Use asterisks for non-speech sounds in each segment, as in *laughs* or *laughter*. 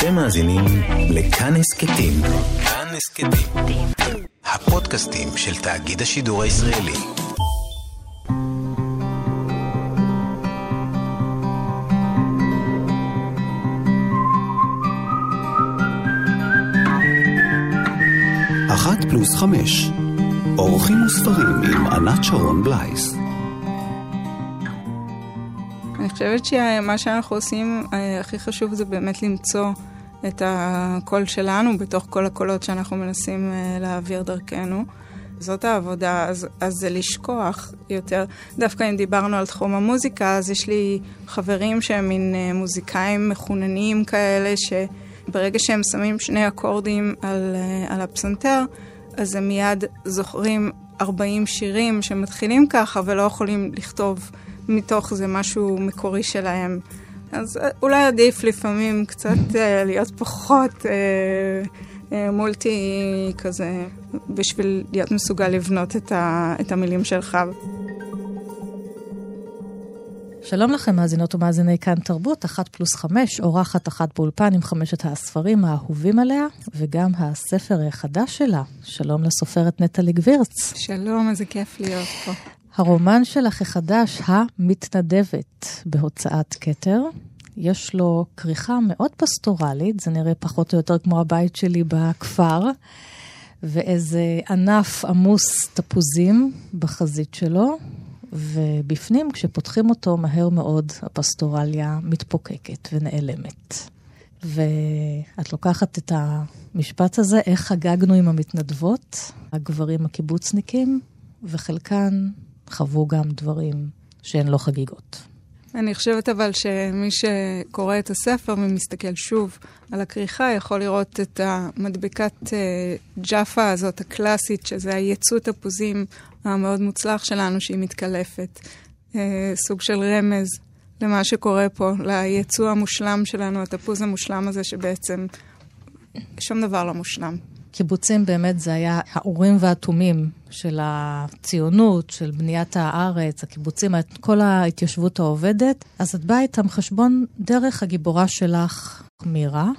אתם מאזינים לכאן הסכתים. כאן הסכתים. הפודקאסטים של תאגיד השידור הישראלי. אחת פלוס חמש. אורחים וספרים עם ענת שרון בלייס. אני חושבת שמה שאנחנו עושים אה, הכי חשוב זה באמת למצוא את הקול שלנו בתוך כל הקולות שאנחנו מנסים אה, להעביר דרכנו. זאת העבודה, אז, אז זה לשכוח יותר. דווקא אם דיברנו על תחום המוזיקה, אז יש לי חברים שהם מין אה, מוזיקאים מחוננים כאלה, שברגע שהם שמים שני אקורדים על, על הפסנתר, אז הם מיד זוכרים 40 שירים שמתחילים ככה ולא יכולים לכתוב מתוך זה משהו מקורי שלהם. אז אה, אולי עדיף לפעמים קצת uh, להיות פחות uh, uh, מולטי כזה, בשביל להיות מסוגל לבנות את, ה, את המילים שלך. שלום לכם, מאזינות ומאזיני כאן תרבות, אחת פלוס חמש, אורחת אחת באולפן עם חמשת הספרים האהובים עליה, וגם הספר החדש שלה. שלום לסופרת נטלי גבירץ. שלום, איזה כיף להיות פה. הרומן שלך החדש, המתנדבת, בהוצאת כתר. יש לו כריכה מאוד פסטורלית, זה נראה פחות או יותר כמו הבית שלי בכפר, ואיזה ענף עמוס תפוזים בחזית שלו, ובפנים, כשפותחים אותו, מהר מאוד הפסטורליה מתפוקקת ונעלמת. ואת לוקחת את המשפט הזה, איך חגגנו עם המתנדבות, הגברים הקיבוצניקים, וחלקן חוו גם דברים שהן לא חגיגות. אני חושבת אבל שמי שקורא את הספר ומסתכל שוב על הכריכה, יכול לראות את המדבקת אה, ג'אפה הזאת, הקלאסית, שזה הייצוא תפוזים המאוד מוצלח שלנו, שהיא מתקלפת. אה, סוג של רמז למה שקורה פה, ליצוא המושלם שלנו, התפוז המושלם הזה, שבעצם שום דבר לא מושלם. קיבוצים באמת זה היה האורים והתומים של הציונות, של בניית הארץ, הקיבוצים, כל ההתיישבות העובדת. אז את באה איתם חשבון דרך הגיבורה שלך, מירה,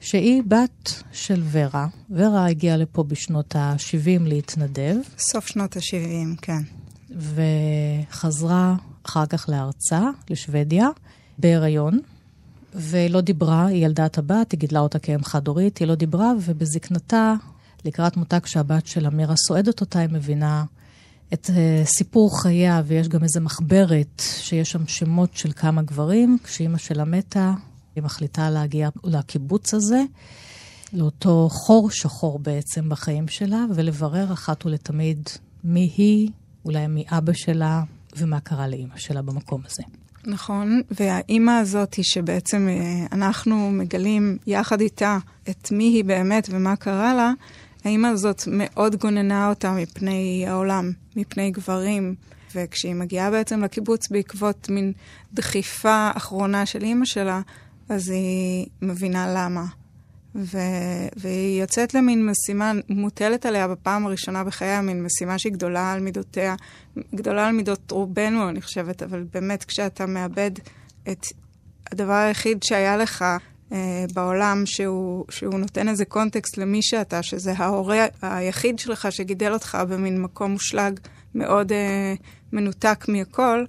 שהיא בת של ורה. ורה הגיעה לפה בשנות ה-70 להתנדב. סוף שנות ה-70, כן. וחזרה אחר כך לארצה, לשוודיה, בהיריון. והיא לא דיברה, היא ילדה את הבת, היא גידלה אותה כאם חד-הורית, היא לא דיברה, ובזקנתה, לקראת מותה כשהבת של אמירה סועדת אותה, היא מבינה את uh, סיפור חייה, ויש גם איזה מחברת שיש שם שמות של כמה גברים. כשאימא שלה מתה, היא מחליטה להגיע לקיבוץ הזה, לאותו חור שחור בעצם בחיים שלה, ולברר אחת ולתמיד מי היא, אולי מי אבא שלה, ומה קרה לאימא שלה במקום הזה. נכון, והאימא הזאת היא שבעצם אה, אנחנו מגלים יחד איתה את מי היא באמת ומה קרה לה, האימא הזאת מאוד גוננה אותה מפני העולם, מפני גברים. וכשהיא מגיעה בעצם לקיבוץ בעקבות מין דחיפה אחרונה של אימא שלה, אז היא מבינה למה. ו... והיא יוצאת למין משימה, מוטלת עליה בפעם הראשונה בחייה, מין משימה שהיא גדולה על מידותיה, גדולה על מידות רובנו, אני חושבת, אבל באמת כשאתה מאבד את הדבר היחיד שהיה לך אה, בעולם, שהוא, שהוא נותן איזה קונטקסט למי שאתה, שזה ההורה היחיד שלך שגידל אותך במין מקום מושלג מאוד אה, מנותק מהכל,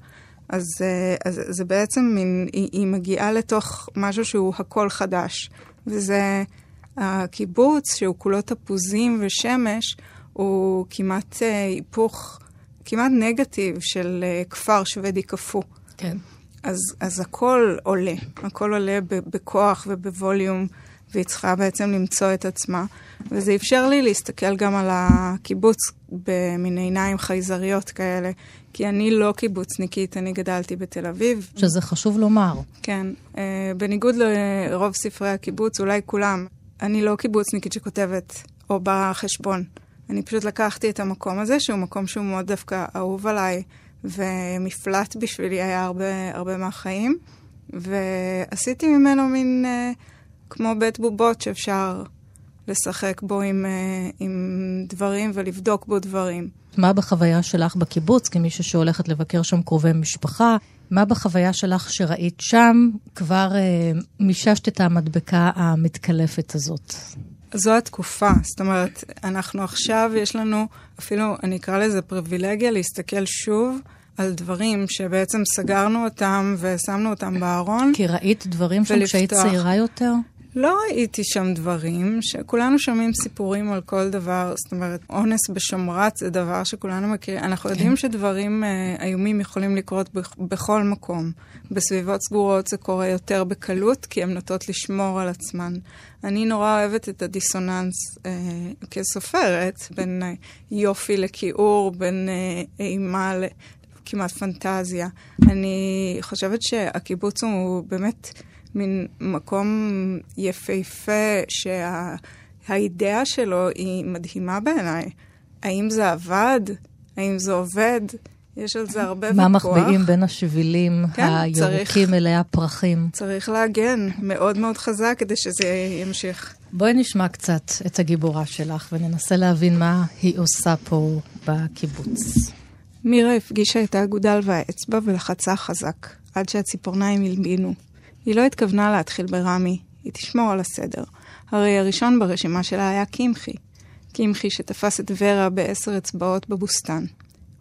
אז, אה, אז זה בעצם מין, היא, היא מגיעה לתוך משהו שהוא הכל חדש. וזה הקיבוץ, שהוא כולו תפוזים ושמש, הוא כמעט אה, היפוך, כמעט נגטיב של אה, כפר שוודי קפוא. כן. אז, אז הכל עולה, הכל עולה בכוח ובווליום, והיא צריכה בעצם למצוא את עצמה. וזה אפשר לי להסתכל גם על הקיבוץ במין עיניים חייזריות כאלה, כי אני לא קיבוצניקית, אני גדלתי בתל אביב. שזה חשוב לומר. כן. Uh, בניגוד לרוב ספרי הקיבוץ, אולי כולם, אני לא קיבוצניקית שכותבת או בחשבון. אני פשוט לקחתי את המקום הזה, שהוא מקום שהוא מאוד דווקא אהוב עליי, ומפלט בשבילי היה הרבה, הרבה מהחיים, ועשיתי ממנו מין uh, כמו בית בובות שאפשר לשחק בו עם, uh, עם דברים ולבדוק בו דברים. מה בחוויה שלך בקיבוץ, כמישהו שהולכת לבקר שם קרובי משפחה? מה בחוויה שלך שראית שם כבר אה, מיששת את המדבקה המתקלפת הזאת? זו התקופה, זאת אומרת, אנחנו עכשיו, יש לנו אפילו, אני אקרא לזה פריבילגיה, להסתכל שוב על דברים שבעצם סגרנו אותם ושמנו אותם בארון. כי ראית דברים שם כשהיית צעירה יותר? לא ראיתי שם דברים, שכולנו שומעים סיפורים על כל דבר, זאת אומרת, אונס בשומרת זה דבר שכולנו מכירים. אנחנו כן. יודעים שדברים uh, איומים יכולים לקרות בכל מקום. בסביבות סגורות זה קורה יותר בקלות, כי הן נוטות לשמור על עצמן. אני נורא אוהבת את הדיסוננס uh, כסופרת, בין uh, יופי לכיעור, בין uh, אימה ל... כמעט פנטזיה. אני חושבת שהקיבוץ הוא באמת... מין מקום יפהפה, שהאידאה שה, שלו היא מדהימה בעיניי. האם זה עבד? האם זה עובד? יש על זה הרבה ויכוח. מה מחביאים בין השבילים כן, הירוקים אלי הפרחים? צריך להגן מאוד מאוד חזק כדי שזה ימשיך. בואי נשמע קצת את הגיבורה שלך וננסה להבין מה היא עושה פה בקיבוץ. מירה הפגישה את האגודל והאצבע ולחצה חזק, עד שהציפורניים הלבינו. היא לא התכוונה להתחיל ברמי, היא תשמור על הסדר. הרי הראשון ברשימה שלה היה קמחי. קמחי שתפס את ורה בעשר אצבעות בבוסתן.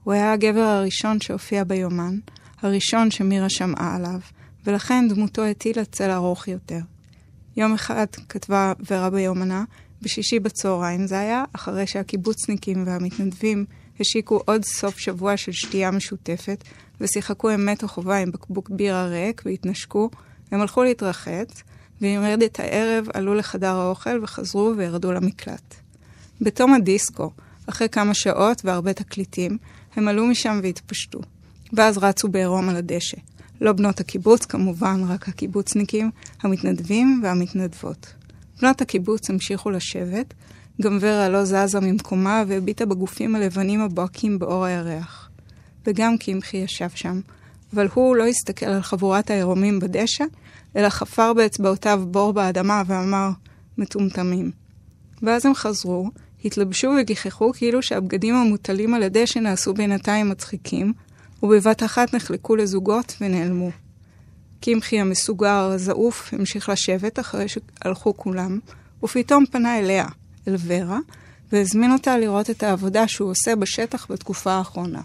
הוא היה הגבר הראשון שהופיע ביומן, הראשון שמירה שמעה עליו, ולכן דמותו הטילה צל ארוך יותר. יום אחד כתבה ורה ביומנה, בשישי בצהריים, זה היה אחרי שהקיבוצניקים והמתנדבים השיקו עוד סוף שבוע של שתייה משותפת, ושיחקו אמת או חובה עם בקבוק בירה ריק והתנשקו, הם הלכו להתרחץ, ועם רדת הערב עלו לחדר האוכל וחזרו וירדו למקלט. בתום הדיסקו, אחרי כמה שעות והרבה תקליטים, הם עלו משם והתפשטו. ואז רצו בעירום על הדשא. לא בנות הקיבוץ, כמובן, רק הקיבוצניקים, המתנדבים והמתנדבות. בנות הקיבוץ המשיכו לשבת, גם ורה לא זזה ממקומה והביטה בגופים הלבנים הבוהקים באור הירח. וגם קמחי ישב שם, אבל הוא לא הסתכל על חבורת העירומים בדשא, אלא חפר באצבעותיו בור באדמה ואמר, מטומטמים. ואז הם חזרו, התלבשו וגיחכו כאילו שהבגדים המוטלים על הדשא נעשו בינתיים מצחיקים, ובבת אחת נחלקו לזוגות ונעלמו. קמחי המסוגר, הזעוף, המשיך לשבת אחרי שהלכו כולם, ופתאום פנה אליה, אל ורה, והזמין אותה לראות את העבודה שהוא עושה בשטח בתקופה האחרונה.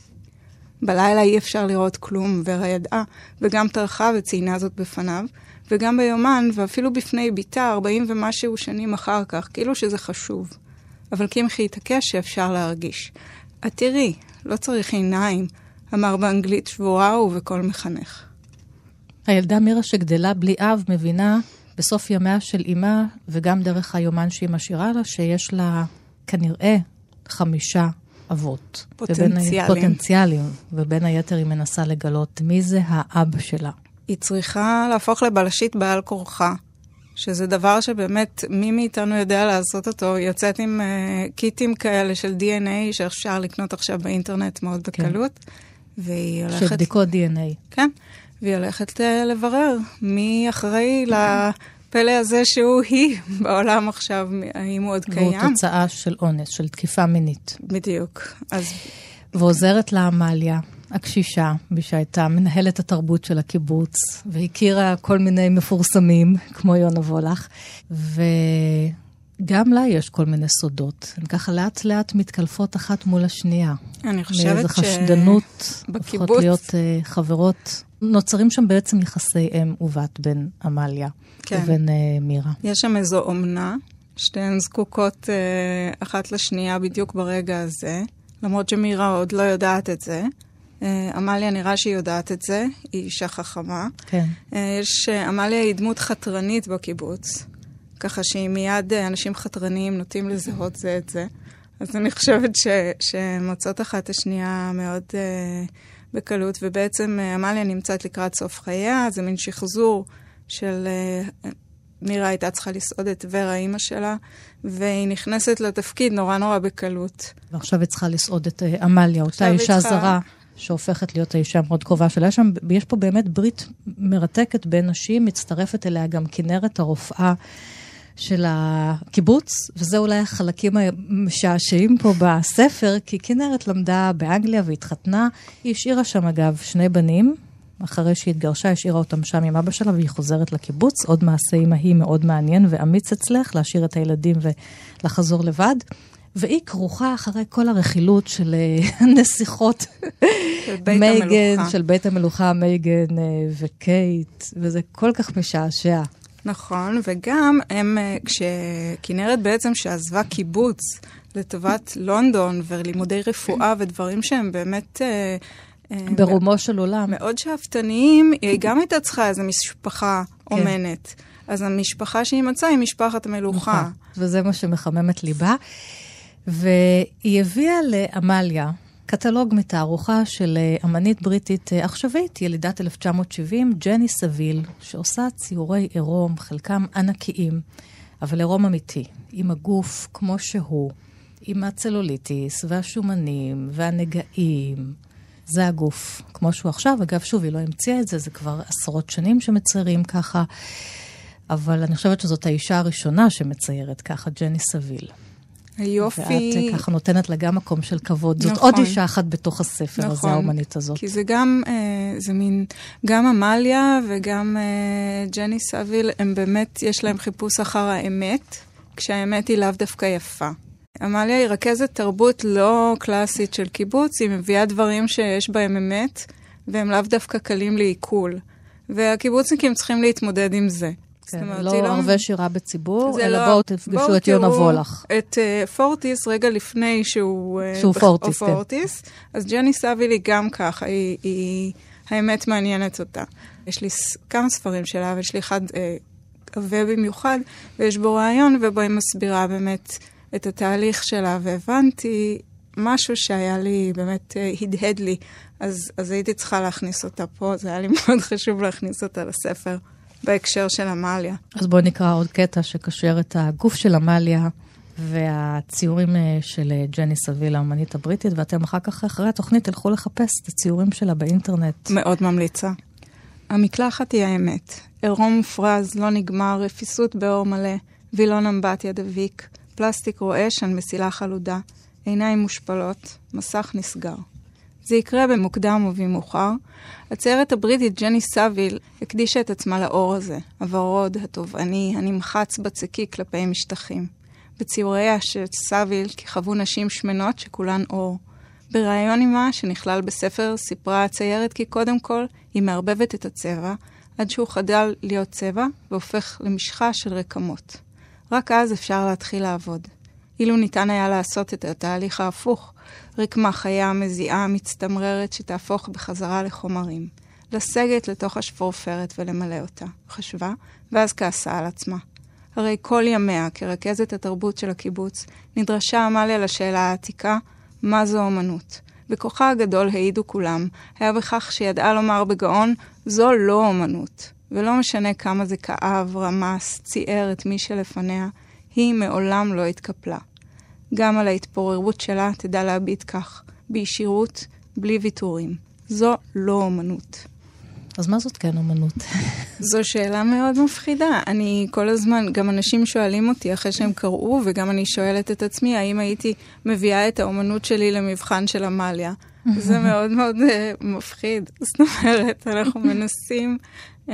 בלילה אי אפשר לראות כלום, ורה ידעה, וגם טרחה וציינה זאת בפניו, וגם ביומן, ואפילו בפני בתה, ארבעים ומשהו שנים אחר כך, כאילו שזה חשוב. אבל קמחי התעקש שאפשר להרגיש. את תראי, לא צריך עיניים, אמר באנגלית שבורה ובקול מחנך. הילדה מירה שגדלה בלי אב מבינה בסוף ימיה של אימה, וגם דרך היומן שהיא משאירה לה, שיש לה כנראה חמישה אבות. פוטנציאלים. ובין, פוטנציאלים, ובין היתר היא מנסה לגלות מי זה האב שלה. היא צריכה להפוך לבלשית בעל כורחה, שזה דבר שבאמת מי מאיתנו יודע לעשות אותו. היא יוצאת עם uh, קיטים כאלה של DNA שאפשר לקנות עכשיו באינטרנט מאוד כן. בקלות, כן. והיא הולכת... של בדיקות DNA. כן, והיא הולכת uh, לברר מי אחראי ל... הפלא הזה שהוא היא *laughs* בעולם עכשיו, האם הוא עוד קיים? והוא תוצאה של אונס, של תקיפה מינית. בדיוק. אז... ועוזרת לה עמליה, הקשישה, מי שהייתה מנהלת התרבות של הקיבוץ, והכירה כל מיני מפורסמים, כמו יונה וולך, וגם לה יש כל מיני סודות. הן ככה לאט לאט מתקלפות אחת מול השנייה. אני חושבת ש... מאיזו חשדנות, הופכות להיות uh, חברות. נוצרים שם בעצם יחסי אם ובת בין עמליה. כן. לבין uh, מירה. יש שם איזו אומנה, שתיהן זקוקות uh, אחת לשנייה בדיוק ברגע הזה, למרות שמירה עוד לא יודעת את זה. עמליה נראה שהיא יודעת את זה, היא אישה חכמה. כן. יש, עמליה היא דמות חתרנית בקיבוץ, ככה שהיא מיד, uh, אנשים חתרניים נוטים לזהות זה את זה. אז אני חושבת ש, שמוצאות אחת השנייה מאוד uh, בקלות, ובעצם uh, עמליה נמצאת לקראת סוף חייה, זה מין שחזור של... אה, מירה הייתה צריכה לסעוד את ורה, אימא שלה, והיא נכנסת לתפקיד נורא נורא בקלות. ועכשיו היא צריכה לסעוד את אה, עמליה, אותה אישה צריכה... זרה. שהופכת להיות האישה המאוד קרובה שלה. יש, שם, יש פה באמת ברית מרתקת בין נשים, מצטרפת אליה גם כנרת הרופאה של הקיבוץ, וזה אולי החלקים המשעשעים פה בספר, כי כנרת למדה באנגליה והתחתנה. היא השאירה שם, אגב, שני בנים, אחרי שהיא התגרשה, השאירה אותם שם עם אבא שלה והיא חוזרת לקיבוץ. עוד מעשה ההיא מאוד מעניין ואמיץ אצלך, להשאיר את הילדים ולחזור לבד. והיא כרוכה אחרי כל הרכילות של אה, *laughs* נסיכות מייגן, של בית המלוכה מייגן אה, וקייט, וזה כל כך משעשע. נכון, וגם הם, אה, כשכנרת בעצם שעזבה קיבוץ לטובת לונדון ולימודי רפואה ודברים שהם באמת... *laughs* ברומו של עולם. מאוד שאפתניים, היא גם הייתה צריכה איזו משפחה כן. אומנת. אז המשפחה שהיא מצאה היא משפחת המלוכה. נכון, וזה מה שמחמם את ליבה. והיא הביאה לעמליה קטלוג מתערוכה של אה, אמנית בריטית אה, עכשווית, ילידת 1970, ג'ני סביל, שעושה ציורי עירום, חלקם ענקיים, אבל עירום אמיתי, עם הגוף כמו שהוא, עם הצלוליטיס והשומנים והנגעים. זה הגוף, כמו שהוא עכשיו. אגב, שוב, היא לא המציאה את זה, זה כבר עשרות שנים שמציירים ככה, אבל אני חושבת שזאת האישה הראשונה שמציירת ככה, ג'ני סביל. היופי... ואת ככה נותנת לה גם מקום של כבוד. זאת נכון. עוד אישה אחת בתוך הספר נכון, הזה, האומנית הזאת. כי זה גם, אה, זה מין, גם עמליה וגם אה, ג'ני סאביל, הם באמת, יש להם חיפוש אחר האמת, כשהאמת היא לאו דווקא יפה. עמליה היא רכזת תרבות לא קלאסית של קיבוץ, היא מביאה דברים שיש בהם אמת, והם לאו דווקא קלים לעיכול. והקיבוצניקים צריכים להתמודד עם זה. כן, אומרת, לא ערבי. שירה בציבור, אלא לא... בואו תפגשו את יונה וולך. את uh, פורטיס רגע לפני שהוא... Uh, שהוא פורטיס, כן. פורטיס. אז ג'ני סאביל היא גם ככה, היא, היא... האמת מעניינת אותה. יש לי כמה ספרים שלה, ויש לי אחד אה, עבה uh, במיוחד, ויש בו רעיון, ובו היא מסבירה באמת את התהליך שלה, והבנתי משהו שהיה לי, באמת uh, הדהד לי, אז, אז הייתי צריכה להכניס אותה פה, זה היה לי *laughs* מאוד חשוב להכניס אותה לספר. בהקשר של עמליה. אז בואו נקרא עוד קטע שקשר את הגוף של עמליה והציורים אה, של אה, ג'ני סביל, האמנית הבריטית, ואתם אחר כך, אחרי התוכנית, תלכו לחפש את הציורים שלה באינטרנט. מאוד ממליצה. המקלחת היא האמת. עירום מופרז, לא נגמר, רפיסות באור מלא, וילון אמבטיה דביק, פלסטיק רועש על מסילה חלודה, עיניים מושפלות, מסך נסגר. זה יקרה במוקדם או במאוחר. הציירת הבריטית ג'ני סאביל הקדישה את עצמה לעור הזה, הוורוד, התובעני, הנמחץ בצקי כלפי משטחים. בציוריה של סאביל כיכבו נשים שמנות שכולן עור. בריאיון עימה, שנכלל בספר, סיפרה הציירת כי קודם כל היא מערבבת את הצבע, עד שהוא חדל להיות צבע והופך למשחה של רקמות. רק אז אפשר להתחיל לעבוד. אילו ניתן היה לעשות את התהליך ההפוך, רקמה חיה, מזיעה, מצטמררת, שתהפוך בחזרה לחומרים. לסגת לתוך השפורפרת ולמלא אותה, חשבה, ואז כעסה על עצמה. הרי כל ימיה, כרכזת התרבות של הקיבוץ, נדרשה עמליה לשאלה העתיקה, מה זו אומנות? בכוחה הגדול העידו כולם, היה בכך שידעה לומר בגאון, זו לא אומנות. ולא משנה כמה זה כאב, רמס, ציער את מי שלפניה, היא מעולם לא התקפלה. גם על ההתפוררות שלה תדע להביט כך, בישירות, בלי ויתורים. זו לא אומנות. אז מה זאת כן אומנות? זו שאלה מאוד מפחידה. אני כל הזמן, גם אנשים שואלים אותי אחרי שהם קראו, וגם אני שואלת את עצמי, האם הייתי מביאה את האומנות שלי למבחן של עמליה. זה *laughs* מאוד מאוד uh, מפחיד. זאת אומרת, אנחנו מנסים uh,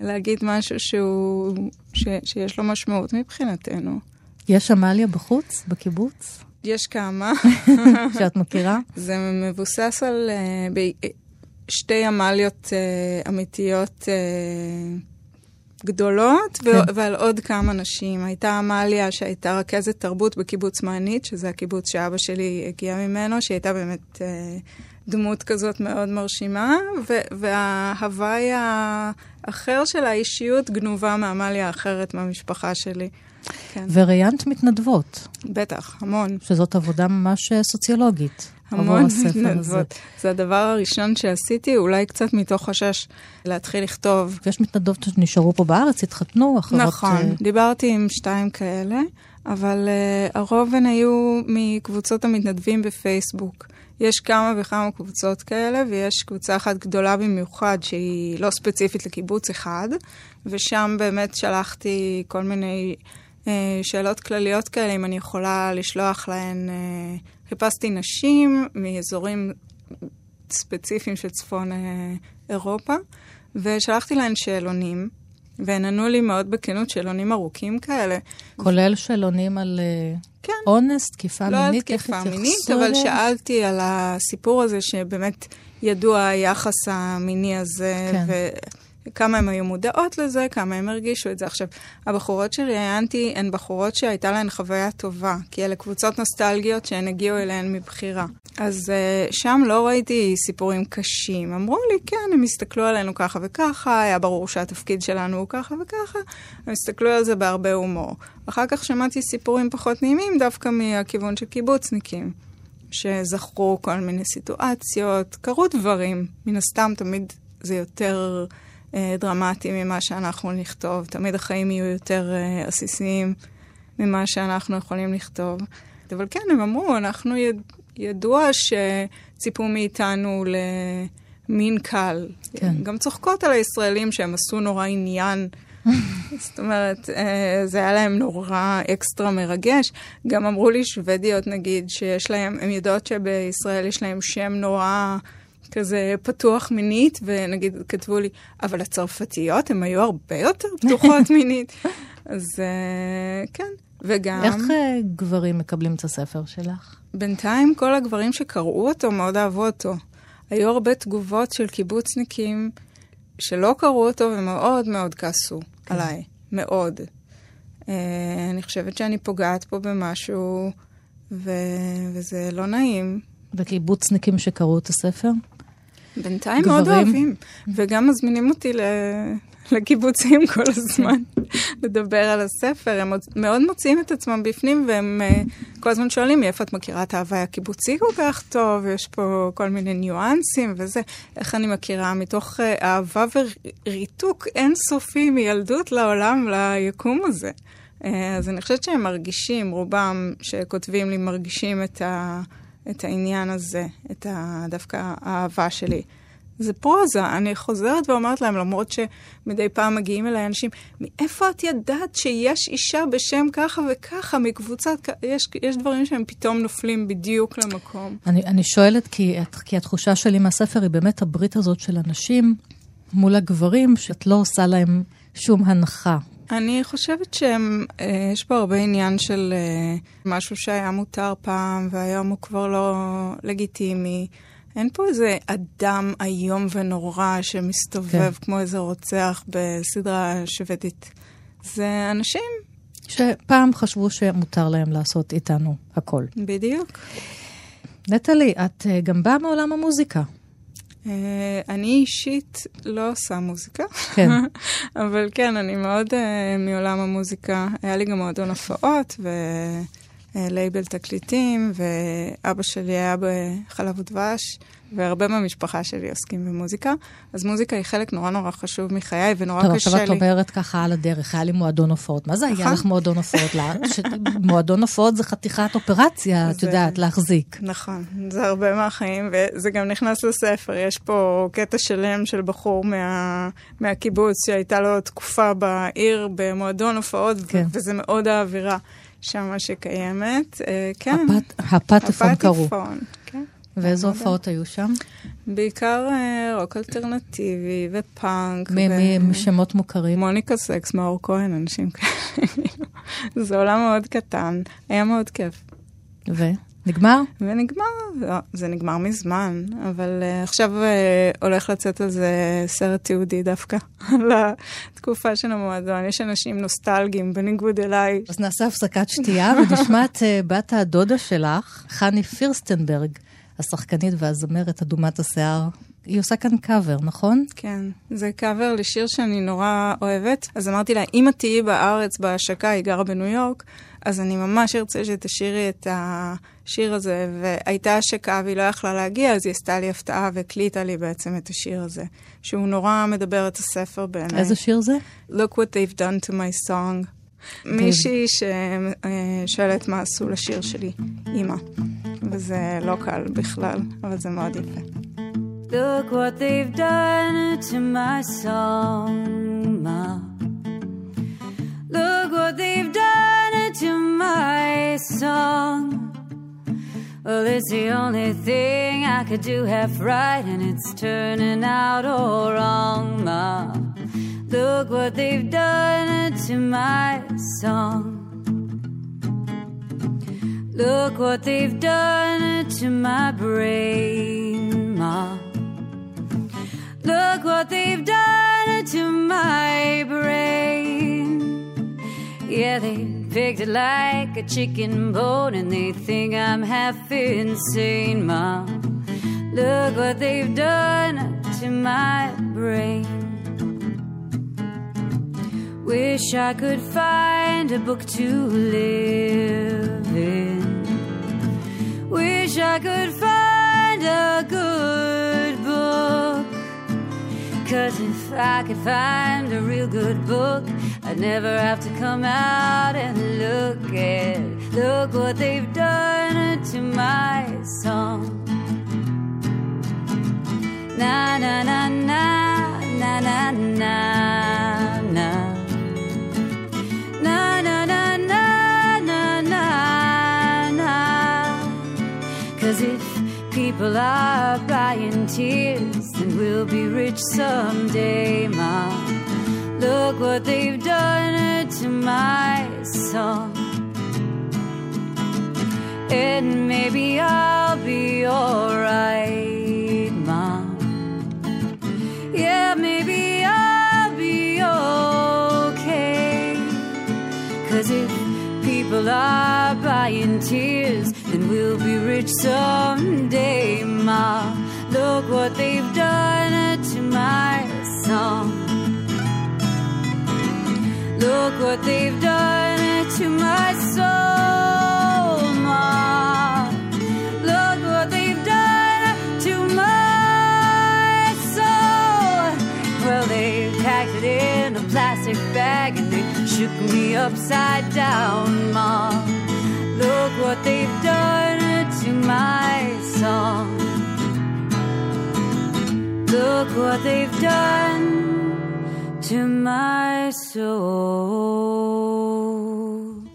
להגיד משהו שהוא, ש, שיש לו משמעות מבחינתנו. יש עמליה בחוץ, בקיבוץ? יש כמה. *laughs* שאת מכירה? זה מבוסס על uh, ב- שתי עמליות uh, אמיתיות uh, גדולות, כן. ו- ועל עוד כמה נשים. הייתה עמליה שהייתה רכזת תרבות בקיבוץ מענית, שזה הקיבוץ שאבא שלי הגיע ממנו, שהיא הייתה באמת uh, דמות כזאת מאוד מרשימה, ו- וההוואי האחר של האישיות גנובה מעמליה אחרת מהמשפחה שלי. כן. וראיינת מתנדבות. בטח, המון. שזאת עבודה ממש אה, סוציולוגית. המון מתנדבות. זה הדבר הראשון שעשיתי, אולי קצת מתוך חשש להתחיל לכתוב. ויש מתנדבות שנשארו פה בארץ, התחתנו, אחרות... נכון. אה, דיברתי עם שתיים כאלה, אבל uh, הרוב הן היו מקבוצות המתנדבים בפייסבוק. יש כמה וכמה קבוצות כאלה, ויש קבוצה אחת גדולה במיוחד שהיא לא ספציפית לקיבוץ אחד, ושם באמת שלחתי כל מיני אה, שאלות כלליות כאלה, אם אני יכולה לשלוח להן, אה, חיפשתי נשים מאזורים ספציפיים של צפון אירופה, ושלחתי להן שאלונים. והן ענו לי מאוד בכנות שאלונים ארוכים כאלה. כולל שאלונים על כן. אונס, תקיפה לא מינית? לא על תקיפה מינית, אבל שאלתי על הסיפור הזה שבאמת ידוע היחס המיני הזה, כן. וכמה הן היו מודעות לזה, כמה הן הרגישו את זה. עכשיו, הבחורות שראיינתי הן בחורות שהייתה להן חוויה טובה, כי אלה קבוצות נוסטלגיות שהן הגיעו אליהן מבחירה. אז uh, שם לא ראיתי סיפורים קשים. אמרו לי, כן, הם הסתכלו עלינו ככה וככה, היה ברור שהתפקיד שלנו הוא ככה וככה, הם הסתכלו על זה בהרבה הומור. אחר כך שמעתי סיפורים פחות נעימים דווקא מהכיוון של קיבוצניקים. שזכרו כל מיני סיטואציות, קרו דברים. מן הסתם תמיד זה יותר דרמטי ממה שאנחנו נכתוב, תמיד החיים יהיו יותר אה, עסיסיים ממה שאנחנו יכולים לכתוב. אבל כן, הם אמרו, אנחנו יד... ידוע שציפו מאיתנו למין קל. כן. גם צוחקות על הישראלים שהם עשו נורא עניין. *laughs* זאת אומרת, אה, זה היה להם נורא אקסטרה מרגש. גם אמרו לי שוודיות, נגיד, שיש להם, הן יודעות שבישראל יש להם שם נורא כזה פתוח מינית, ונגיד כתבו לי, אבל הצרפתיות הן היו הרבה יותר פתוחות *laughs* מינית. אז אה, כן, וגם... איך אה, גברים מקבלים את הספר שלך? בינתיים כל הגברים שקראו אותו מאוד אהבו אותו. היו הרבה תגובות של קיבוצניקים שלא קראו אותו ומאוד מאוד כעסו כן. עליי, מאוד. Uh, אני חושבת שאני פוגעת פה במשהו, ו... וזה לא נעים. וקיבוצניקים שקראו את הספר? בינתיים גברים? מאוד אוהבים, וגם מזמינים אותי ל... לקיבוצים כל הזמן, *laughs* לדבר על הספר. הם מאוד מוצאים את עצמם בפנים, והם uh, כל הזמן שואלים מאיפה את מכירה את ההוואי הקיבוצי כל כך טוב, יש פה כל מיני ניואנסים וזה. איך אני מכירה? מתוך uh, אהבה וריתוק אינסופי מילדות לעולם, ליקום הזה. Uh, אז אני חושבת שהם מרגישים, רובם שכותבים לי, מרגישים את, ה, את העניין הזה, את ה, דווקא האהבה שלי. זה פרוזה. אני חוזרת ואומרת להם, למרות שמדי פעם מגיעים אליי אנשים, מאיפה את ידעת שיש אישה בשם ככה וככה מקבוצת, יש, יש דברים שהם פתאום נופלים בדיוק למקום. אני, אני שואלת כי, כי התחושה שלי מהספר היא באמת הברית הזאת של אנשים מול הגברים, שאת לא עושה להם שום הנחה. אני חושבת שיש פה הרבה עניין של אה, משהו שהיה מותר פעם והיום הוא כבר לא לגיטימי. אין פה איזה אדם איום ונורא שמסתובב כן. כמו איזה רוצח בסדרה שוודית. זה אנשים. שפעם חשבו שמותר להם לעשות איתנו הכל. בדיוק. נטלי, את אה, גם באה מעולם המוזיקה. Uh, אני אישית לא עושה מוזיקה, כן. *laughs* אבל כן, אני מאוד uh, מעולם המוזיקה. היה לי גם מועדון הופעות, ו... אה, לייבל תקליטים, ואבא שלי היה בחלב ודבש, והרבה מהמשפחה שלי עוסקים במוזיקה. אז מוזיקה היא חלק נורא נורא חשוב מחיי, ונורא טוב, קשה לי... טוב, עכשיו את אומרת ככה על הדרך, היה לי מועדון הופעות. מה זה היה נכון. לך מועדון הופעות? מועדון הופעות זה חתיכת אופרציה, את יודעת, להחזיק. נכון, זה הרבה מהחיים, וזה גם נכנס לספר. יש פה קטע שלם של בחור מהקיבוץ, שהייתה לו תקופה בעיר במועדון הופעות, כן. וזה מאוד האווירה. שמה שקיימת, אה, כן. הפטפון קראו. הפטפון, כן. ואיזה הופעות היו שם? בעיקר אה, רוק אלטרנטיבי ופאנק. מי משמות מוכרים? מוניקה סקס, מאור כהן, אנשים כאלה. *laughs* זה עולם מאוד קטן, היה מאוד כיף. ו? נגמר? ונגמר, לא, זה נגמר מזמן, אבל uh, עכשיו uh, הולך לצאת על זה סרט תיעודי דווקא, *laughs* על התקופה של המועדון. יש אנשים נוסטלגיים, בניגוד אליי. אז נעשה הפסקת שתייה *laughs* ונשמע את uh, בת הדודה שלך, חני פירסטנברג, השחקנית והזמרת אדומת השיער. היא עושה כאן קאבר, נכון? כן, זה קאבר לשיר שאני נורא אוהבת. אז אמרתי לה, אם את תהיי בארץ בהשקה, היא גרה בניו יורק, אז אני ממש ארצה שתשאירי את השיר הזה. והייתה השקה והיא לא יכלה להגיע, אז היא עשתה לי הפתעה והקליטה לי בעצם את השיר הזה, שהוא נורא מדבר את הספר בעיניי. איזה שיר זה? Look what they've done to my song. מישהי ששואלת מה עשו לשיר שלי, אימא. וזה לא קל בכלל, אבל זה מאוד יפה. Look what they've done to my song, Ma. Look what they've done my song. Well, it's the only thing I could do half right, and it's turning out all wrong, Ma. Look what they've done to my song. Look what they've done to my brain, Ma. Look what they've done to my brain. Yeah, they picked it like a chicken bone and they think I'm half insane, Ma. Look what they've done to my brain. Wish I could find a book to live in. Wish I could find a good. Cause if I could find a real good book, I'd never have to come out and look at. Look what they've done to my song. Na na na na na na na na. Na na na na na if people are buying tears, be rich someday, Ma. Look what they've done to my song. And maybe I'll be alright, Ma. Yeah, maybe I'll be okay. Cause if people are buying tears, then we'll be rich someday, Ma. Look what they've done my song. Look what they've done to my soul, Ma. Look what they've done to my soul. Well, they packed it in a plastic bag and they shook me upside down, Ma. Look what they've done to my song. Look what they've done to my song.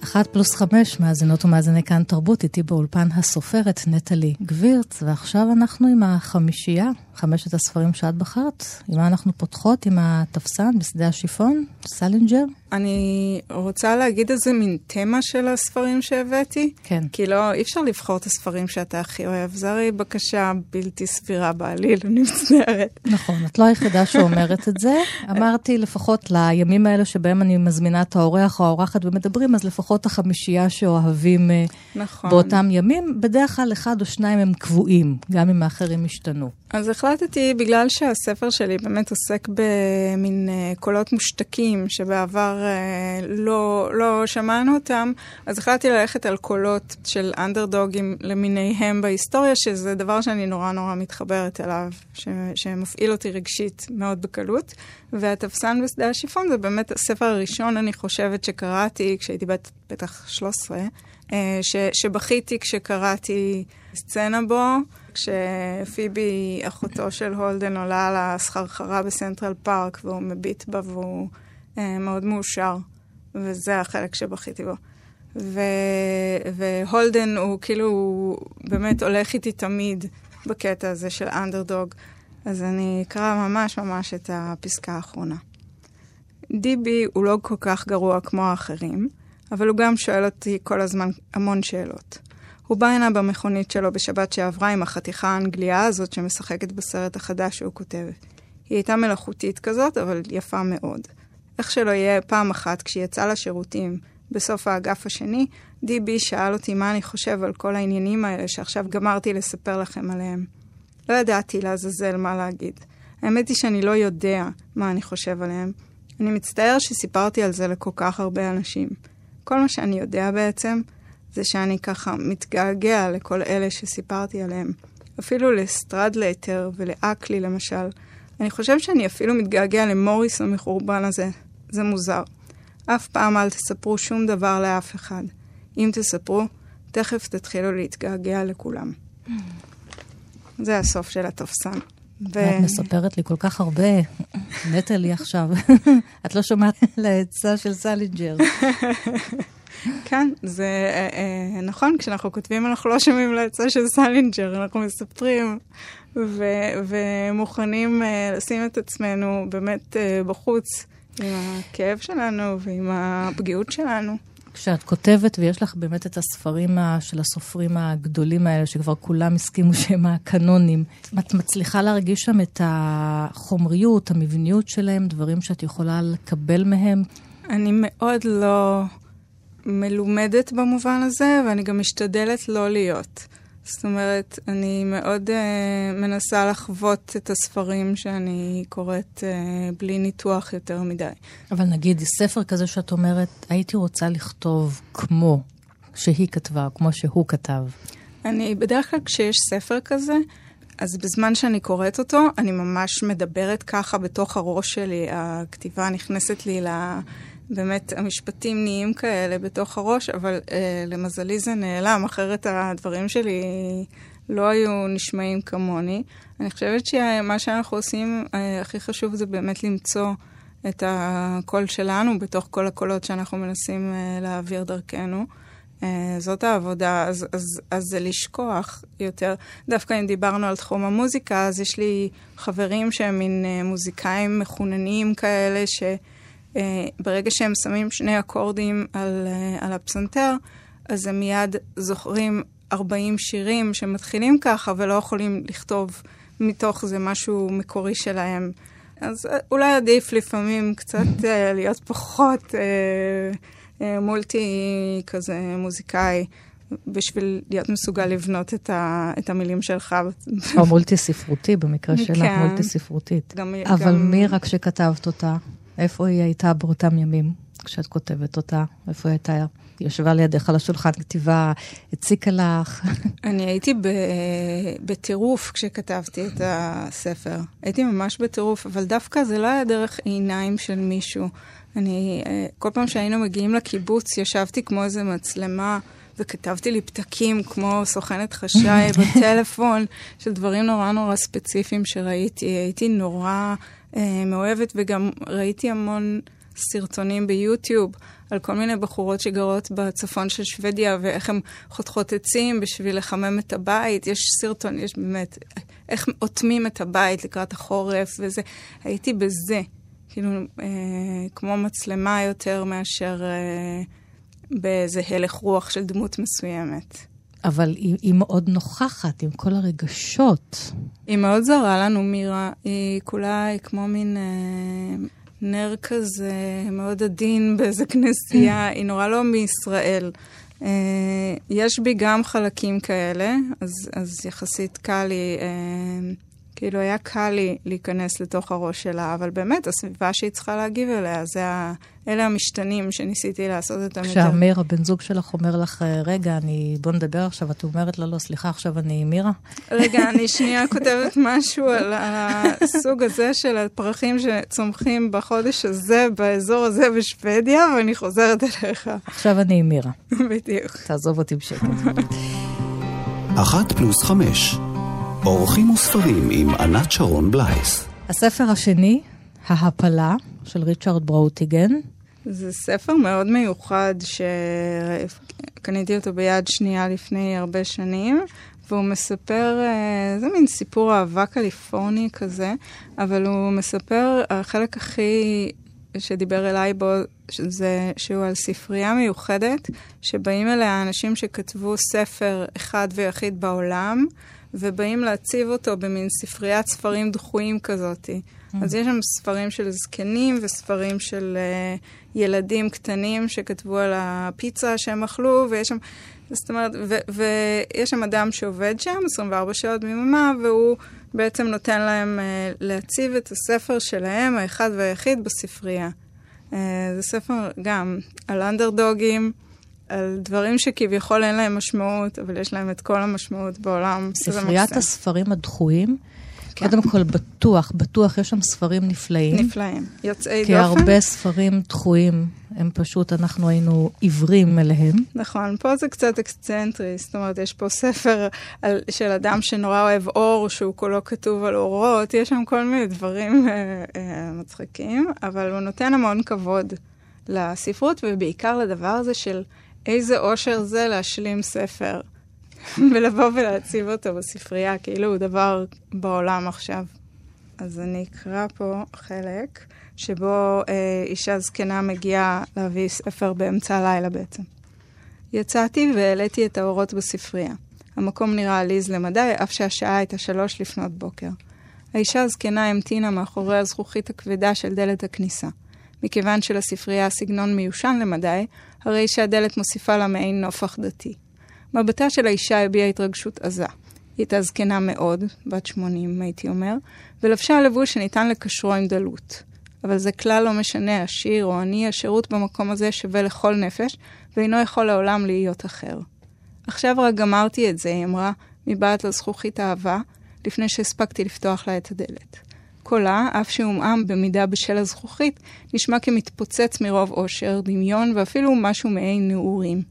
אחת פלוס חמש, מאזינות ומאזיני כאן תרבות, איתי באולפן הסופרת נטלי גבירץ, ועכשיו אנחנו עם החמישייה, חמשת הספרים שאת בחרת. עם מה אנחנו פותחות? עם התפסן בשדה השיפון, סלינג'ר? אני רוצה להגיד איזה מין תמה של הספרים שהבאתי. כן. כי לא, אי אפשר לבחור את הספרים שאתה הכי אוהב. זו הרי בקשה בלתי סבירה בעליל, *laughs* אני מצטערת. נכון, את לא היחידה שאומרת את זה. אמרתי לפחות לימים האלה שבהם אני מזמינה את האורח או האורחת ומדברים, אז לפחות החמישייה שאוהבים אה, נכון. באותם ימים, בדרך כלל אחד או שניים הם קבועים, גם אם האחרים השתנו. אז החלטתי, בגלל שהספר שלי באמת עוסק במין uh, קולות מושתקים, שבעבר uh, לא, לא שמענו אותם, אז החלטתי ללכת על קולות של אנדרדוגים למיניהם בהיסטוריה, שזה דבר שאני נורא נורא מתחברת אליו, ש, שמפעיל אותי רגשית מאוד בקלות. והתפסן בשדה השיפון זה באמת הספר הראשון, אני חושבת, שקראתי כשהייתי בת, בטח 13, uh, ש, שבכיתי כשקראתי סצנה בו. כשפיבי, אחותו של הולדן, עולה על הסחרחרה בסנטרל פארק והוא מביט בה והוא אה, מאוד מאושר. וזה החלק שבכיתי בו. ו... והולדן הוא כאילו, הוא באמת הולך איתי תמיד בקטע הזה של אנדרדוג. אז אני אקרא ממש ממש את הפסקה האחרונה. דיבי הוא לא כל כך גרוע כמו האחרים, אבל הוא גם שואל אותי כל הזמן המון שאלות. הוא בא הנה במכונית שלו בשבת שעברה עם החתיכה האנגליה הזאת שמשחקת בסרט החדש שהוא כותב. היא הייתה מלאכותית כזאת, אבל יפה מאוד. איך שלא יהיה, פעם אחת כשהיא יצאה לשירותים בסוף האגף השני, דיבי שאל אותי מה אני חושב על כל העניינים האלה שעכשיו גמרתי לספר לכם עליהם. לא ידעתי לעזאזל מה להגיד. האמת היא שאני לא יודע מה אני חושב עליהם. אני מצטער שסיפרתי על זה לכל כך הרבה אנשים. כל מה שאני יודע בעצם, זה שאני ככה מתגעגע לכל אלה שסיפרתי עליהם. אפילו לסטרדלייטר ולאקלי למשל. אני חושב שאני אפילו מתגעגע למוריס המחורבן הזה. זה מוזר. אף פעם אל תספרו שום דבר לאף אחד. אם תספרו, תכף תתחילו להתגעגע לכולם. זה הסוף של התפסן. ו... את מספרת לי כל כך הרבה, מתה לי עכשיו. *laughs* את לא שומעת לעצה של סלינג'ר. *laughs* כן, זה אה, אה, נכון, כשאנחנו כותבים אנחנו לא שומעים לעצה של סלינג'ר, אנחנו מספרים ו- ומוכנים אה, לשים את עצמנו באמת בחוץ עם הכאב שלנו ועם הפגיעות שלנו. כשאת כותבת, ויש לך באמת את הספרים של הסופרים הגדולים האלה, שכבר כולם הסכימו שהם הקנונים, את מצליחה להרגיש שם את החומריות, המבניות שלהם, דברים שאת יכולה לקבל מהם? אני מאוד לא מלומדת במובן הזה, ואני גם משתדלת לא להיות. זאת אומרת, אני מאוד uh, מנסה לחוות את הספרים שאני קוראת uh, בלי ניתוח יותר מדי. אבל נגיד, ספר כזה שאת אומרת, הייתי רוצה לכתוב כמו שהיא כתבה, כמו שהוא כתב. אני, בדרך כלל כשיש ספר כזה, אז בזמן שאני קוראת אותו, אני ממש מדברת ככה בתוך הראש שלי. הכתיבה נכנסת לי ל... באמת, המשפטים נהיים כאלה בתוך הראש, אבל אה, למזלי זה נעלם, אחרת הדברים שלי לא היו נשמעים כמוני. אני חושבת שמה שאנחנו עושים, אה, הכי חשוב זה באמת למצוא את הקול שלנו בתוך כל הקולות שאנחנו מנסים אה, להעביר דרכנו. אה, זאת העבודה, אז, אז, אז זה לשכוח יותר. דווקא אם דיברנו על תחום המוזיקה, אז יש לי חברים שהם מין אה, מוזיקאים מחוננים כאלה, שברגע שהם שמים שני אקורדים על, אה, על הפסנתר, אז הם מיד זוכרים 40 שירים שמתחילים ככה ולא יכולים לכתוב מתוך זה משהו מקורי שלהם. אז אולי עדיף לפעמים קצת להיות פחות... מולטי כזה מוזיקאי, בשביל להיות מסוגל לבנות את, ה, את המילים שלך. או מולטי ספרותי, במקרה שלך, כן. מולטי ספרותית. גם, אבל גם... מי רק כשכתבת אותה? איפה היא הייתה באותם ימים, כשאת כותבת אותה? איפה היא הייתה? היא ישבה לידך על השולחן, כתיבה הציקה לך? *laughs* אני הייתי בטירוף כשכתבתי את הספר. הייתי ממש בטירוף, אבל דווקא זה לא היה דרך עיניים של מישהו. אני, אה, כל פעם שהיינו מגיעים לקיבוץ, ישבתי כמו איזה מצלמה. וכתבתי לי פתקים כמו סוכנת חשאי *laughs* בטלפון, של דברים נורא נורא ספציפיים שראיתי. הייתי נורא מאוהבת, וגם ראיתי המון סרטונים ביוטיוב על כל מיני בחורות שגרות בצפון של שוודיה, ואיך הן חותכות עצים בשביל לחמם את הבית. יש סרטון, יש באמת, איך אוטמים את הבית לקראת החורף, וזה. הייתי בזה. כאילו, אה, כמו מצלמה יותר מאשר אה, באיזה הלך רוח של דמות מסוימת. אבל היא, היא מאוד נוכחת עם כל הרגשות. היא מאוד זרה לנו, מירה. היא כולה, היא כמו מין אה, נר כזה מאוד עדין באיזה כנסייה. *laughs* היא נורא לא מישראל. אה, יש בי גם חלקים כאלה, אז, אז יחסית קל לי... אה, כאילו היה קל לי להיכנס לתוך הראש שלה, אבל באמת, הסביבה שהיא צריכה להגיב אליה, זה ה... אלה המשתנים שניסיתי לעשות אותם יותר. כשאמיר, הבן זוג שלך, אומר לך, רגע, אני... בוא נדבר עכשיו, את אומרת לו, לא, סליחה, עכשיו אני מירה? רגע, אני *laughs* שנייה כותבת משהו על הסוג הזה של הפרחים שצומחים בחודש הזה, באזור הזה בשוודיה, ואני חוזרת אליך. עכשיו אני מירה. בדיוק. תעזוב אותי בשקט. אחת פלוס חמש. אורחים וספרים עם ענת שרון בלייס. הספר השני, ההפלה, של ריצ'רד בראוטיגן. זה ספר מאוד מיוחד שקניתי אותו ביד שנייה לפני הרבה שנים, והוא מספר, אה, זה מין סיפור אהבה קליפורני כזה, אבל הוא מספר, החלק הכי שדיבר אליי בו, זה שהוא על ספרייה מיוחדת, שבאים אליה אנשים שכתבו ספר אחד ויחיד בעולם, ובאים להציב אותו במין ספריית ספרים דחויים כזאת. Mm. אז יש שם ספרים של זקנים וספרים של uh, ילדים קטנים שכתבו על הפיצה שהם אכלו, ויש שם, זאת אומרת, ויש שם אדם שעובד שם 24 שעות ביממה, והוא בעצם נותן להם uh, להציב את הספר שלהם, האחד והיחיד, בספרייה. Uh, זה ספר גם על אנדרדוגים. על דברים שכביכול אין להם משמעות, אבל יש להם את כל המשמעות בעולם. ספריית הספרים הדחויים, כן. קודם כל בטוח, בטוח יש שם ספרים נפלאים. נפלאים, יוצאי דופן. כי הרבה ספרים דחויים, הם פשוט, אנחנו היינו עיוורים אליהם. נכון, פה זה קצת אקסצנטרי, זאת אומרת, יש פה ספר על, של אדם שנורא אוהב אור, שהוא כולו כתוב על אורות, יש שם כל מיני דברים אה, אה, מצחיקים, אבל הוא נותן המון כבוד לספרות, ובעיקר לדבר הזה של איזה אושר זה להשלים ספר, *laughs* ולבוא ולהציב אותו בספרייה, כאילו הוא דבר בעולם עכשיו. אז אני אקרא פה חלק שבו אה, אישה זקנה מגיעה להביא ספר באמצע הלילה בעצם. יצאתי והעליתי את האורות בספרייה. המקום נראה עליז למדי, אף שהשעה הייתה שלוש לפנות בוקר. האישה הזקנה המתינה מאחורי הזכוכית הכבדה של דלת הכניסה. מכיוון שלספרייה סגנון מיושן למדי, הרי שהדלת מוסיפה לה מעין נופח דתי. מבטה של האישה הביעה התרגשות עזה. היא הייתה זקנה מאוד, בת 80 הייתי אומר, ולבשה לבוש שניתן לקשרו עם דלות. אבל זה כלל לא משנה, עשיר או עני, השירות במקום הזה שווה לכל נפש, ואינו יכול לעולם להיות אחר. עכשיו רק גמרתי את זה, היא אמרה, מבעט לזכוכית אהבה, לפני שהספקתי לפתוח לה את הדלת. קולה, אף שהומעם במידה בשל הזכוכית, נשמע כמתפוצץ מרוב אושר, דמיון ואפילו משהו מעין נעורים.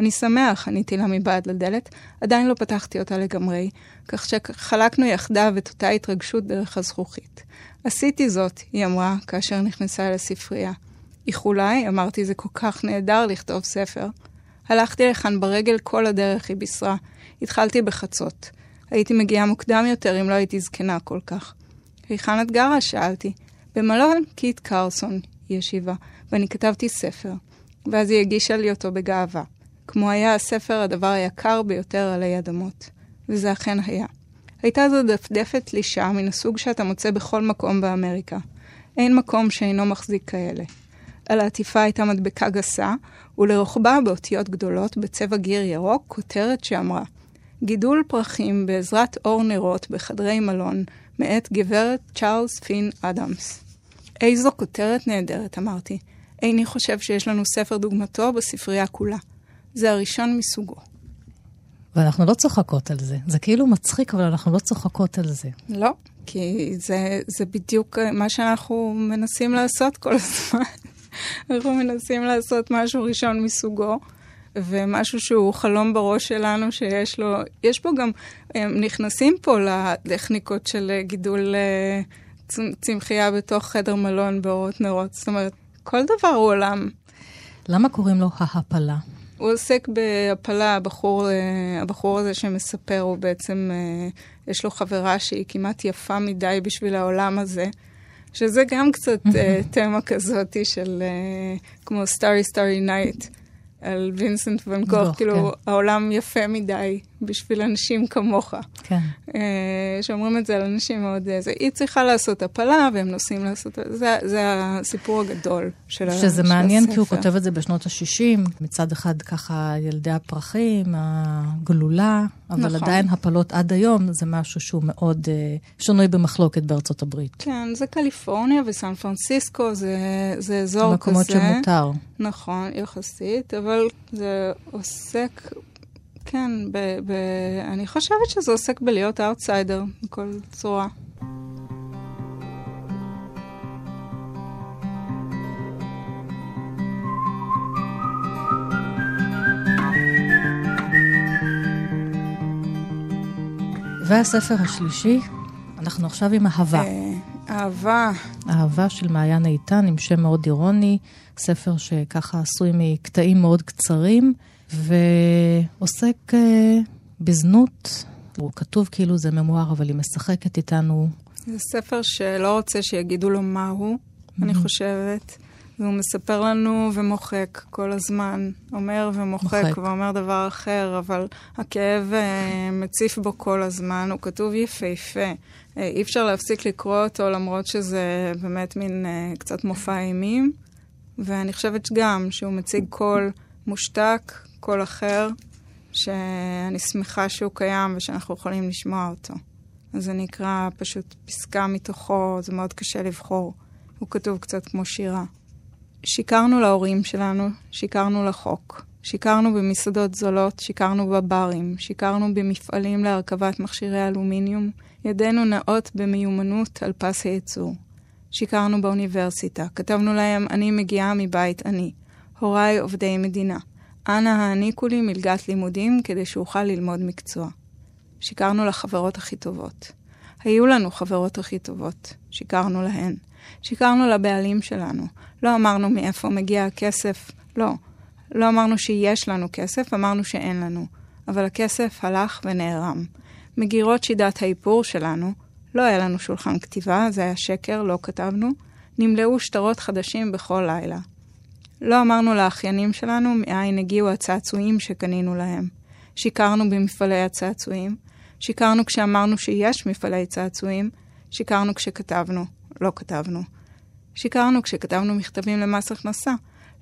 אני שמח, עניתי לה מבעד לדלת, עדיין לא פתחתי אותה לגמרי, כך שחלקנו יחדיו את אותה התרגשות דרך הזכוכית. עשיתי זאת, היא אמרה, כאשר נכנסה אל הספרייה. איחולי, אמרתי, זה כל כך נהדר לכתוב ספר. הלכתי לכאן ברגל כל הדרך, היא בישרה. התחלתי בחצות. הייתי מגיעה מוקדם יותר אם לא הייתי זקנה כל כך. היכן את גרה? שאלתי. במלון קיט קרסון, היא השיבה, ואני כתבתי ספר. ואז היא הגישה לי אותו בגאווה. כמו היה הספר הדבר היקר ביותר עלי אדמות. וזה אכן היה. הייתה זו דפדפת תלישה מן הסוג שאתה מוצא בכל מקום באמריקה. אין מקום שאינו מחזיק כאלה. על העטיפה הייתה מדבקה גסה, ולרוחבה באותיות גדולות בצבע גיר ירוק כותרת שאמרה גידול פרחים בעזרת אור נרות בחדרי מלון, מאת גברת צ'ארלס פין אדמס. איזו כותרת נהדרת, אמרתי. איני חושב שיש לנו ספר דוגמתו בספרייה כולה. זה הראשון מסוגו. ואנחנו לא צוחקות על זה. זה כאילו מצחיק, אבל אנחנו לא צוחקות על זה. לא, כי זה, זה בדיוק מה שאנחנו מנסים לעשות כל הזמן. *laughs* אנחנו מנסים לעשות משהו ראשון מסוגו, ומשהו שהוא חלום בראש שלנו שיש לו, יש פה גם, הם נכנסים פה לטכניקות של גידול אה, צמחייה בתוך חדר מלון באורות נרות. זאת אומרת, כל דבר הוא עולם. למה קוראים לו ההפלה? הוא עוסק בהפלה, הבחור, אה, הבחור הזה שמספר, הוא בעצם, אה, יש לו חברה שהיא כמעט יפה מדי בשביל העולם הזה. שזה גם קצת *laughs* תמה כזאת של כמו Starry Starry Night על וינסנט ון גוך, כאילו כן. העולם יפה מדי בשביל אנשים כמוך. כן. Uh, שאומרים את זה על אנשים מאוד... זה, היא צריכה לעשות הפלה והם נוסעים לעשות... זה, זה הסיפור הגדול של הספר. שזה מעניין כי הוא כותב את זה בשנות ה-60, מצד אחד ככה ילדי הפרחים, הגלולה, אבל נכון. עדיין הפלות עד היום זה משהו שהוא מאוד uh, שנוי במחלוקת בארצות הברית. כן, זה קליפורניה וסן פרנסיסקו, זה, זה אזור כזה. מקומות שמותר. נכון, יחסית, אבל זה עוסק, כן, ב, ב, אני חושבת שזה עוסק בלהיות אאוטסיידר בכל צורה. והספר השלישי, אנחנו עכשיו עם אהבה. אה, אהבה. אהבה של מעיין איתן, עם שם מאוד אירוני, ספר שככה עשוי מקטעים מאוד קצרים, ועוסק uh, בזנות. הוא כתוב כאילו זה ממואר, אבל היא משחקת איתנו. זה ספר שלא רוצה שיגידו לו מה הוא, mm-hmm. אני חושבת. והוא מספר לנו ומוחק כל הזמן, אומר ומוחק מוחק. ואומר דבר אחר, אבל הכאב uh, מציף בו כל הזמן, הוא כתוב יפהפה. Uh, אי אפשר להפסיק לקרוא אותו למרות שזה באמת מין uh, קצת מופע אימים. ואני חושבת גם שהוא מציג קול מושתק, קול אחר, שאני שמחה שהוא קיים ושאנחנו יכולים לשמוע אותו. אז אני אקרא פשוט פסקה מתוכו, זה מאוד קשה לבחור. הוא כתוב קצת כמו שירה. שיקרנו להורים שלנו, שיקרנו לחוק. שיקרנו במסעדות זולות, שיקרנו בברים, שיקרנו במפעלים להרכבת מכשירי אלומיניום, ידינו נעות במיומנות על פס הייצור. שיקרנו באוניברסיטה, כתבנו להם, אני מגיעה מבית עני. הוריי עובדי מדינה. אנא העניקו לי מלגת לימודים כדי שאוכל ללמוד מקצוע. שיקרנו לחברות הכי טובות. היו לנו חברות הכי טובות, שיקרנו להן. שיקרנו לבעלים שלנו. לא אמרנו מאיפה מגיע הכסף, לא. לא אמרנו שיש לנו כסף, אמרנו שאין לנו. אבל הכסף הלך ונערם. מגירות שידת האיפור שלנו, לא היה לנו שולחן כתיבה, זה היה שקר, לא כתבנו, נמלאו שטרות חדשים בכל לילה. לא אמרנו לאחיינים שלנו מאין הגיעו הצעצועים שקנינו להם. שיקרנו במפעלי הצעצועים, שיקרנו כשאמרנו שיש מפעלי צעצועים, שיקרנו כשכתבנו, לא כתבנו. שיקרנו כשכתבנו מכתבים למס הכנסה,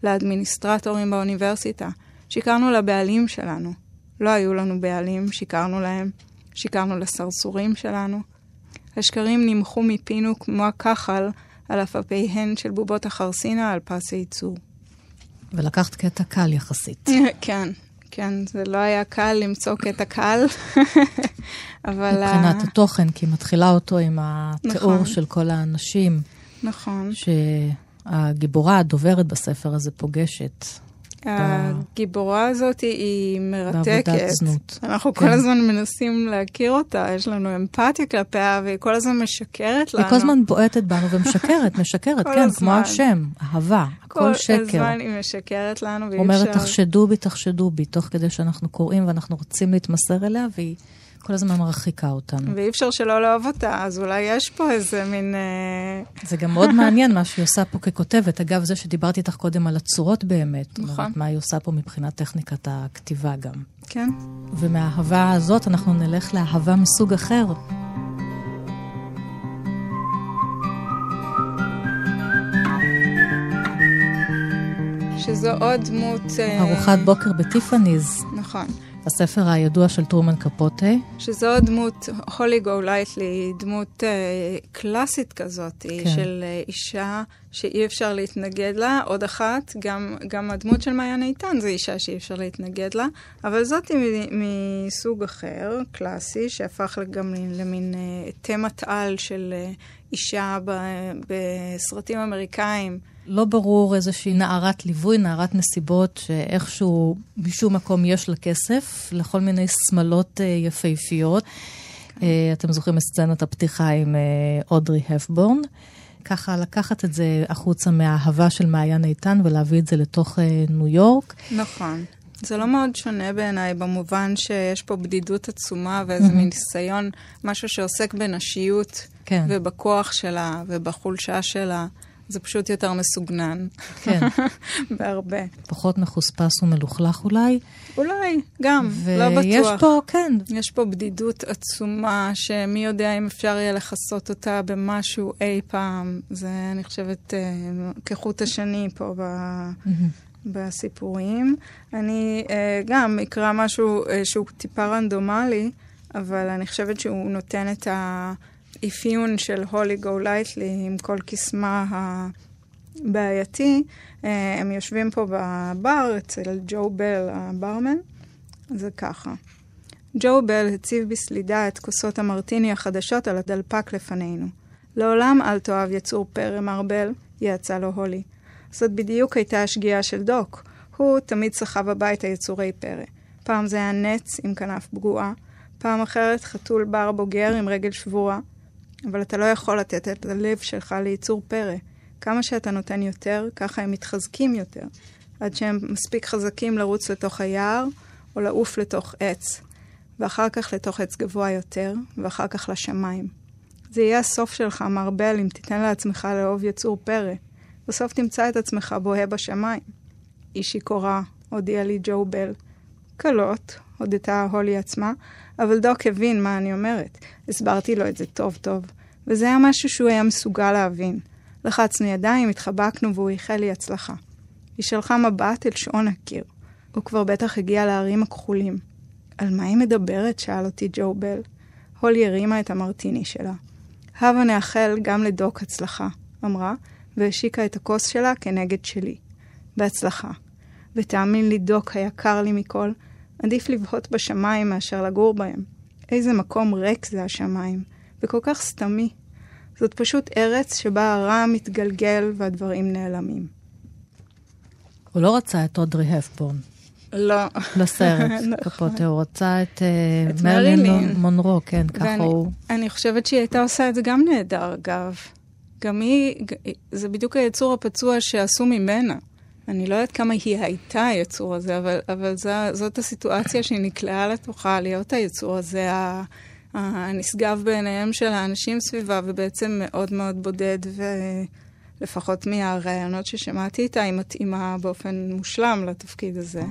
לאדמיניסטרטורים באוניברסיטה, שיקרנו לבעלים שלנו. לא היו לנו בעלים, שיקרנו להם, שיקרנו לסרסורים שלנו. השקרים נמחו מפינו כמו הכחל על אפפיהן של בובות החרסינה על פס הייצור. ולקחת קטע קל יחסית. *laughs* כן, כן, זה לא היה קל למצוא קטע קל, *laughs* אבל... מבחינת התוכן, כי היא מתחילה אותו עם התיאור נכון. של כל האנשים. נכון. שהגיבורה, הדוברת בספר הזה, פוגשת. הגיבורה הזאת היא מרתקת. בעבודת זנות. אנחנו כן. כל הזמן מנסים להכיר אותה, יש לנו אמפתיה כלפיה, והיא כל הזמן משקרת לנו. היא כל הזמן בועטת בנו ומשקרת, משקרת, *laughs* כל כן, הזמן. כמו השם, אהבה, הכל שקר. כל הזמן היא משקרת לנו, ואי אומרת, אפשר... תחשדו בי, תחשדו בי, תוך כדי שאנחנו קוראים ואנחנו רוצים להתמסר אליה, והיא כל הזמן מרחיקה אותנו. ואי אפשר שלא לאהוב אותה, אז אולי יש פה איזה מין... אה, זה גם מאוד מעניין מה שהיא עושה פה ככותבת. אגב, זה שדיברתי איתך קודם על הצורות באמת. נכון. אומרת, מה היא עושה פה מבחינת טכניקת הכתיבה גם. כן. ומהאהבה הזאת אנחנו נלך לאהבה מסוג אחר. שזו עוד דמות... אה, ארוחת בוקר בטיפאניז, נכון. הספר הידוע של טרומן קפוטה. שזו דמות, הולי גו לייטלי, דמות אה, קלאסית כזאת, כן. של אה, אישה שאי אפשר להתנגד לה. עוד אחת, גם, גם הדמות של מעיין איתן זו אישה שאי אפשר להתנגד לה, אבל זאת היא מסוג אחר, קלאסי, שהפך גם למין אה, תמת על של אה, אישה ב- בסרטים אמריקאים. לא ברור איזושהי נערת ליווי, נערת נסיבות, שאיכשהו משום מקום יש לה כסף, לכל מיני שמלות אה, יפהפיות. אה, אתם זוכרים את סצנת הפתיחה עם אה, אודרי הפבורן. ככה לקחת את זה החוצה מהאהבה של מעיין איתן ולהביא את זה לתוך ניו יורק. נכון. זה לא מאוד שונה בעיניי, במובן שיש פה בדידות עצומה ואיזה מין ניסיון, משהו שעוסק בנשיות, כן. ובכוח שלה, ובחולשה שלה. זה פשוט יותר מסוגנן. כן. *laughs* בהרבה. פחות מחוספס ומלוכלך אולי. אולי, גם, לא בטוח. ויש פה, כן, יש פה בדידות עצומה, שמי יודע אם אפשר יהיה לכסות אותה במשהו אי פעם. זה, אני חושבת, אה, כחוט השני פה ב... בסיפורים. אני אה, גם אקרא משהו אה, שהוא טיפה רנדומלי, אבל אני חושבת שהוא נותן את האפיון של הולי גו לייטלי עם כל קסמה הבעייתי. אה, הם יושבים פה בבר אצל ג'ו בל, הברמן. זה ככה. ג'ו בל הציב בסלידה את כוסות המרטיני החדשות על הדלפק לפנינו. לעולם אל תאהב יצור פרא, מר בל, יעצה לו הולי. זאת בדיוק הייתה השגיאה של דוק. הוא תמיד סחב הביתה יצורי פרא. פעם זה היה נץ עם כנף פגועה, פעם אחרת חתול בר בוגר עם רגל שבורה. אבל אתה לא יכול לתת את הלב שלך ליצור פרא. כמה שאתה נותן יותר, ככה הם מתחזקים יותר, עד שהם מספיק חזקים לרוץ לתוך היער או לעוף לתוך עץ, ואחר כך לתוך עץ גבוה יותר, ואחר כך לשמיים. זה יהיה הסוף שלך, מר בל, אם תיתן לעצמך לאהוב יצור פרא. בסוף תמצא את עצמך בוהה בשמיים. היא שיכורה, הודיע לי ג'ו בל. קלות, הודתה הולי עצמה, אבל דוק הבין מה אני אומרת. הסברתי לו את זה טוב טוב, וזה היה משהו שהוא היה מסוגל להבין. לחצנו ידיים, התחבקנו והוא איחל לי הצלחה. היא שלחה מבט אל שעון הקיר. הוא כבר בטח הגיע להרים הכחולים. על מה היא מדברת? שאל אותי ג'ו בל. הולי הרימה את המרטיני שלה. הבה נאחל גם לדוק הצלחה, אמרה, והשיקה את הכוס שלה כנגד שלי. בהצלחה. ותאמין לי, דוק היקר לי מכל, עדיף לבהות בשמיים מאשר לגור בהם. איזה מקום ריק זה השמיים, וכל כך סתמי. זאת פשוט ארץ שבה הרע מתגלגל והדברים נעלמים. הוא לא רצה את אודרי הפבורן לא. לסרט, *laughs* נכון. קפוטה, הוא רצה את, אה, את מרלין. מונרו, כן, ככה הוא... אני חושבת שהיא הייתה עושה את זה גם נהדר, אגב. גם היא, זה בדיוק היצור הפצוע שעשו ממנה. אני לא יודעת כמה היא הייתה היצור הזה, אבל, אבל זו, זאת הסיטואציה שהיא נקלעה לתוכה, להיות היצור הזה, הנשגב בעיניהם של האנשים סביבה, ובעצם מאוד מאוד בודד, ולפחות מהראיונות ששמעתי איתה, היא מתאימה באופן מושלם לתפקיד הזה.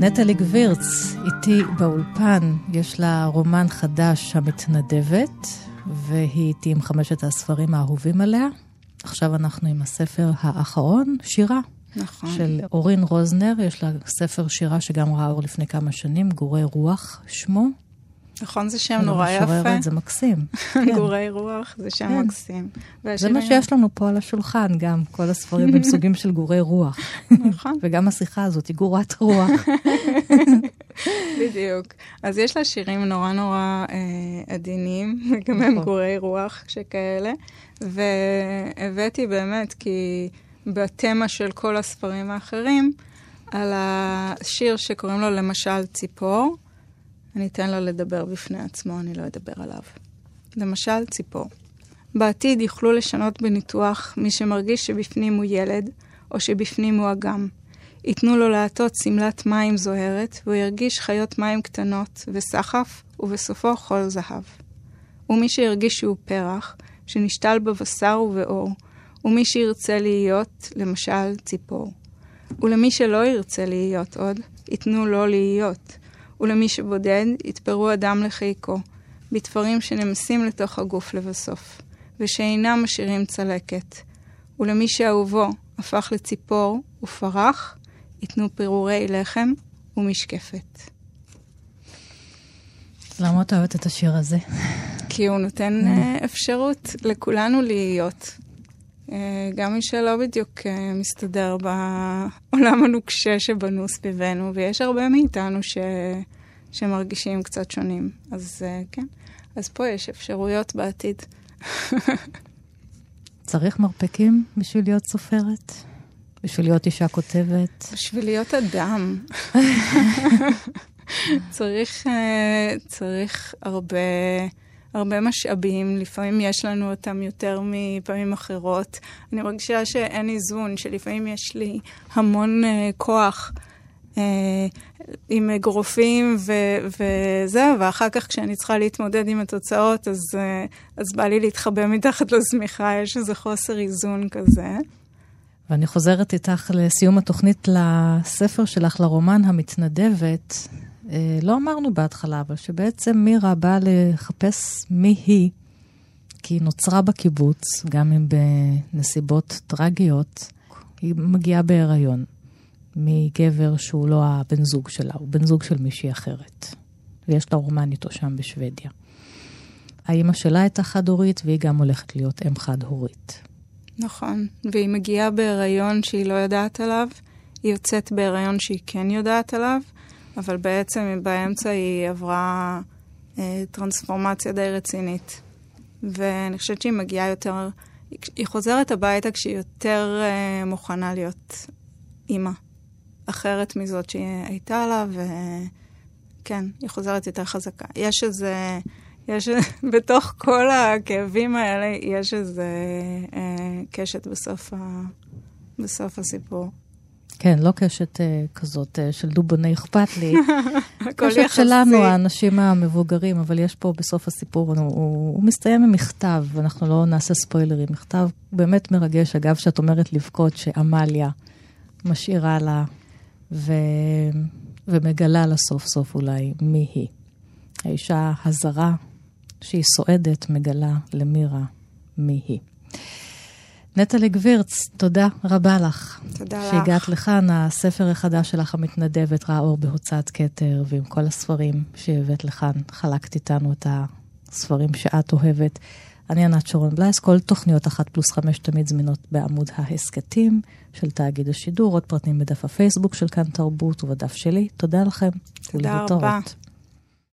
נטלי גבירץ, איתי באולפן, יש לה רומן חדש, המתנדבת, והיא איתי עם חמשת הספרים האהובים עליה. עכשיו אנחנו עם הספר האחרון, שירה. נכון. של אורין רוזנר, יש לה ספר שירה שגם ראה אור לפני כמה שנים, גורי רוח שמו. נכון, זה שם נורא יפה. משוררת, זה מקסים. *laughs* כן. גורי רוח, זה שם כן. מקסים. זה מה שיש לנו פה על השולחן, גם כל הספרים הם *laughs* סוגים של גורי רוח. נכון. *laughs* וגם השיחה הזאת היא גורת רוח. בדיוק. אז יש לה שירים נורא נורא אה, עדינים, גם הם נכון. גורי רוח שכאלה. והבאתי באמת, כי בתמה של כל הספרים האחרים, על השיר שקוראים לו למשל ציפור. אני אתן לו לדבר בפני עצמו, אני לא אדבר עליו. למשל, ציפור. בעתיד יוכלו לשנות בניתוח מי שמרגיש שבפנים הוא ילד, או שבפנים הוא אגם. ייתנו לו לעטות שמלת מים זוהרת, והוא ירגיש חיות מים קטנות וסחף, ובסופו חול זהב. ומי שירגיש שהוא פרח, שנשתל בבשר ובאור, ומי שירצה להיות, למשל, ציפור. ולמי שלא ירצה להיות עוד, ייתנו לו להיות, ולמי שבודד, יתפרו אדם לחיקו, בתפרים שנמסים לתוך הגוף לבסוף, ושאינם משאירים צלקת. ולמי שאהובו הפך לציפור ופרח, ייתנו פירורי לחם ומשקפת. למה את אוהבת את השיר הזה? כי הוא נותן uh, *laughs* אפשרות לכולנו להיות. Uh, גם מי שלא בדיוק uh, מסתדר בעולם הנוקשה שבנו סביבנו, ויש הרבה מאיתנו ש... שמרגישים קצת שונים. אז uh, כן, אז פה יש אפשרויות בעתיד. *laughs* צריך מרפקים בשביל להיות סופרת? בשביל להיות אישה כותבת? בשביל להיות אדם. *laughs* *laughs* צריך, צריך הרבה, הרבה משאבים, לפעמים יש לנו אותם יותר מפעמים אחרות. אני מרגישה שאין איזון, שלפעמים יש לי המון uh, כוח. Uh, עם אגרופים וזה, ואחר כך כשאני צריכה להתמודד עם התוצאות, אז, אה, אז בא לי להתחבא מתחת לשמיכה, יש איזה חוסר איזון כזה. ואני חוזרת איתך לסיום התוכנית לספר שלך, לרומן המתנדבת. אה, לא אמרנו בהתחלה, אבל שבעצם מירה באה לחפש מי היא, כי היא נוצרה בקיבוץ, גם אם בנסיבות טרגיות. היא מגיעה בהיריון. מגבר שהוא לא הבן זוג שלה, הוא בן זוג של מישהי אחרת. ויש לה רומן איתו שם בשוודיה. האימא שלה הייתה חד-הורית, והיא גם הולכת להיות אם חד-הורית. נכון, והיא מגיעה בהיריון שהיא לא יודעת עליו, היא יוצאת בהיריון שהיא כן יודעת עליו, אבל בעצם באמצע היא עברה אה, טרנספורמציה די רצינית. ואני חושבת שהיא מגיעה יותר, היא חוזרת הביתה כשהיא יותר אה, מוכנה להיות אימא. אחרת מזאת שהיא הייתה לה, וכן, היא חוזרת יותר חזקה. יש איזה, יש, *laughs* בתוך כל הכאבים האלה, יש איזה אה, קשת בסוף, ה, בסוף הסיפור. כן, לא קשת אה, כזאת אה, של דובוני אכפת לי. *laughs* קשת. שלנו, האנשים המבוגרים, אבל יש פה בסוף הסיפור, הוא, הוא, הוא מסתיים עם מכתב, ואנחנו לא נעשה ספוילרים. מכתב באמת מרגש, אגב, שאת אומרת לבכות שעמליה משאירה לה ו... ומגלה לה סוף סוף אולי מי היא. האישה הזרה שהיא סועדת מגלה למירה מי היא. נטלי גבירץ, תודה רבה לך. תודה לך. שהגעת לכאן, הספר החדש שלך, המתנדבת, ראה אור בהוצאת כתר, ועם כל הספרים שהבאת לכאן, חלקת איתנו את הספרים שאת אוהבת. אני ענת שרון בלייס, כל תוכניות אחת פלוס חמש תמיד זמינות בעמוד ההסכתים של תאגיד השידור, עוד פרטים בדף הפייסבוק של כאן תרבות ובדף שלי. תודה לכם. תודה רבה.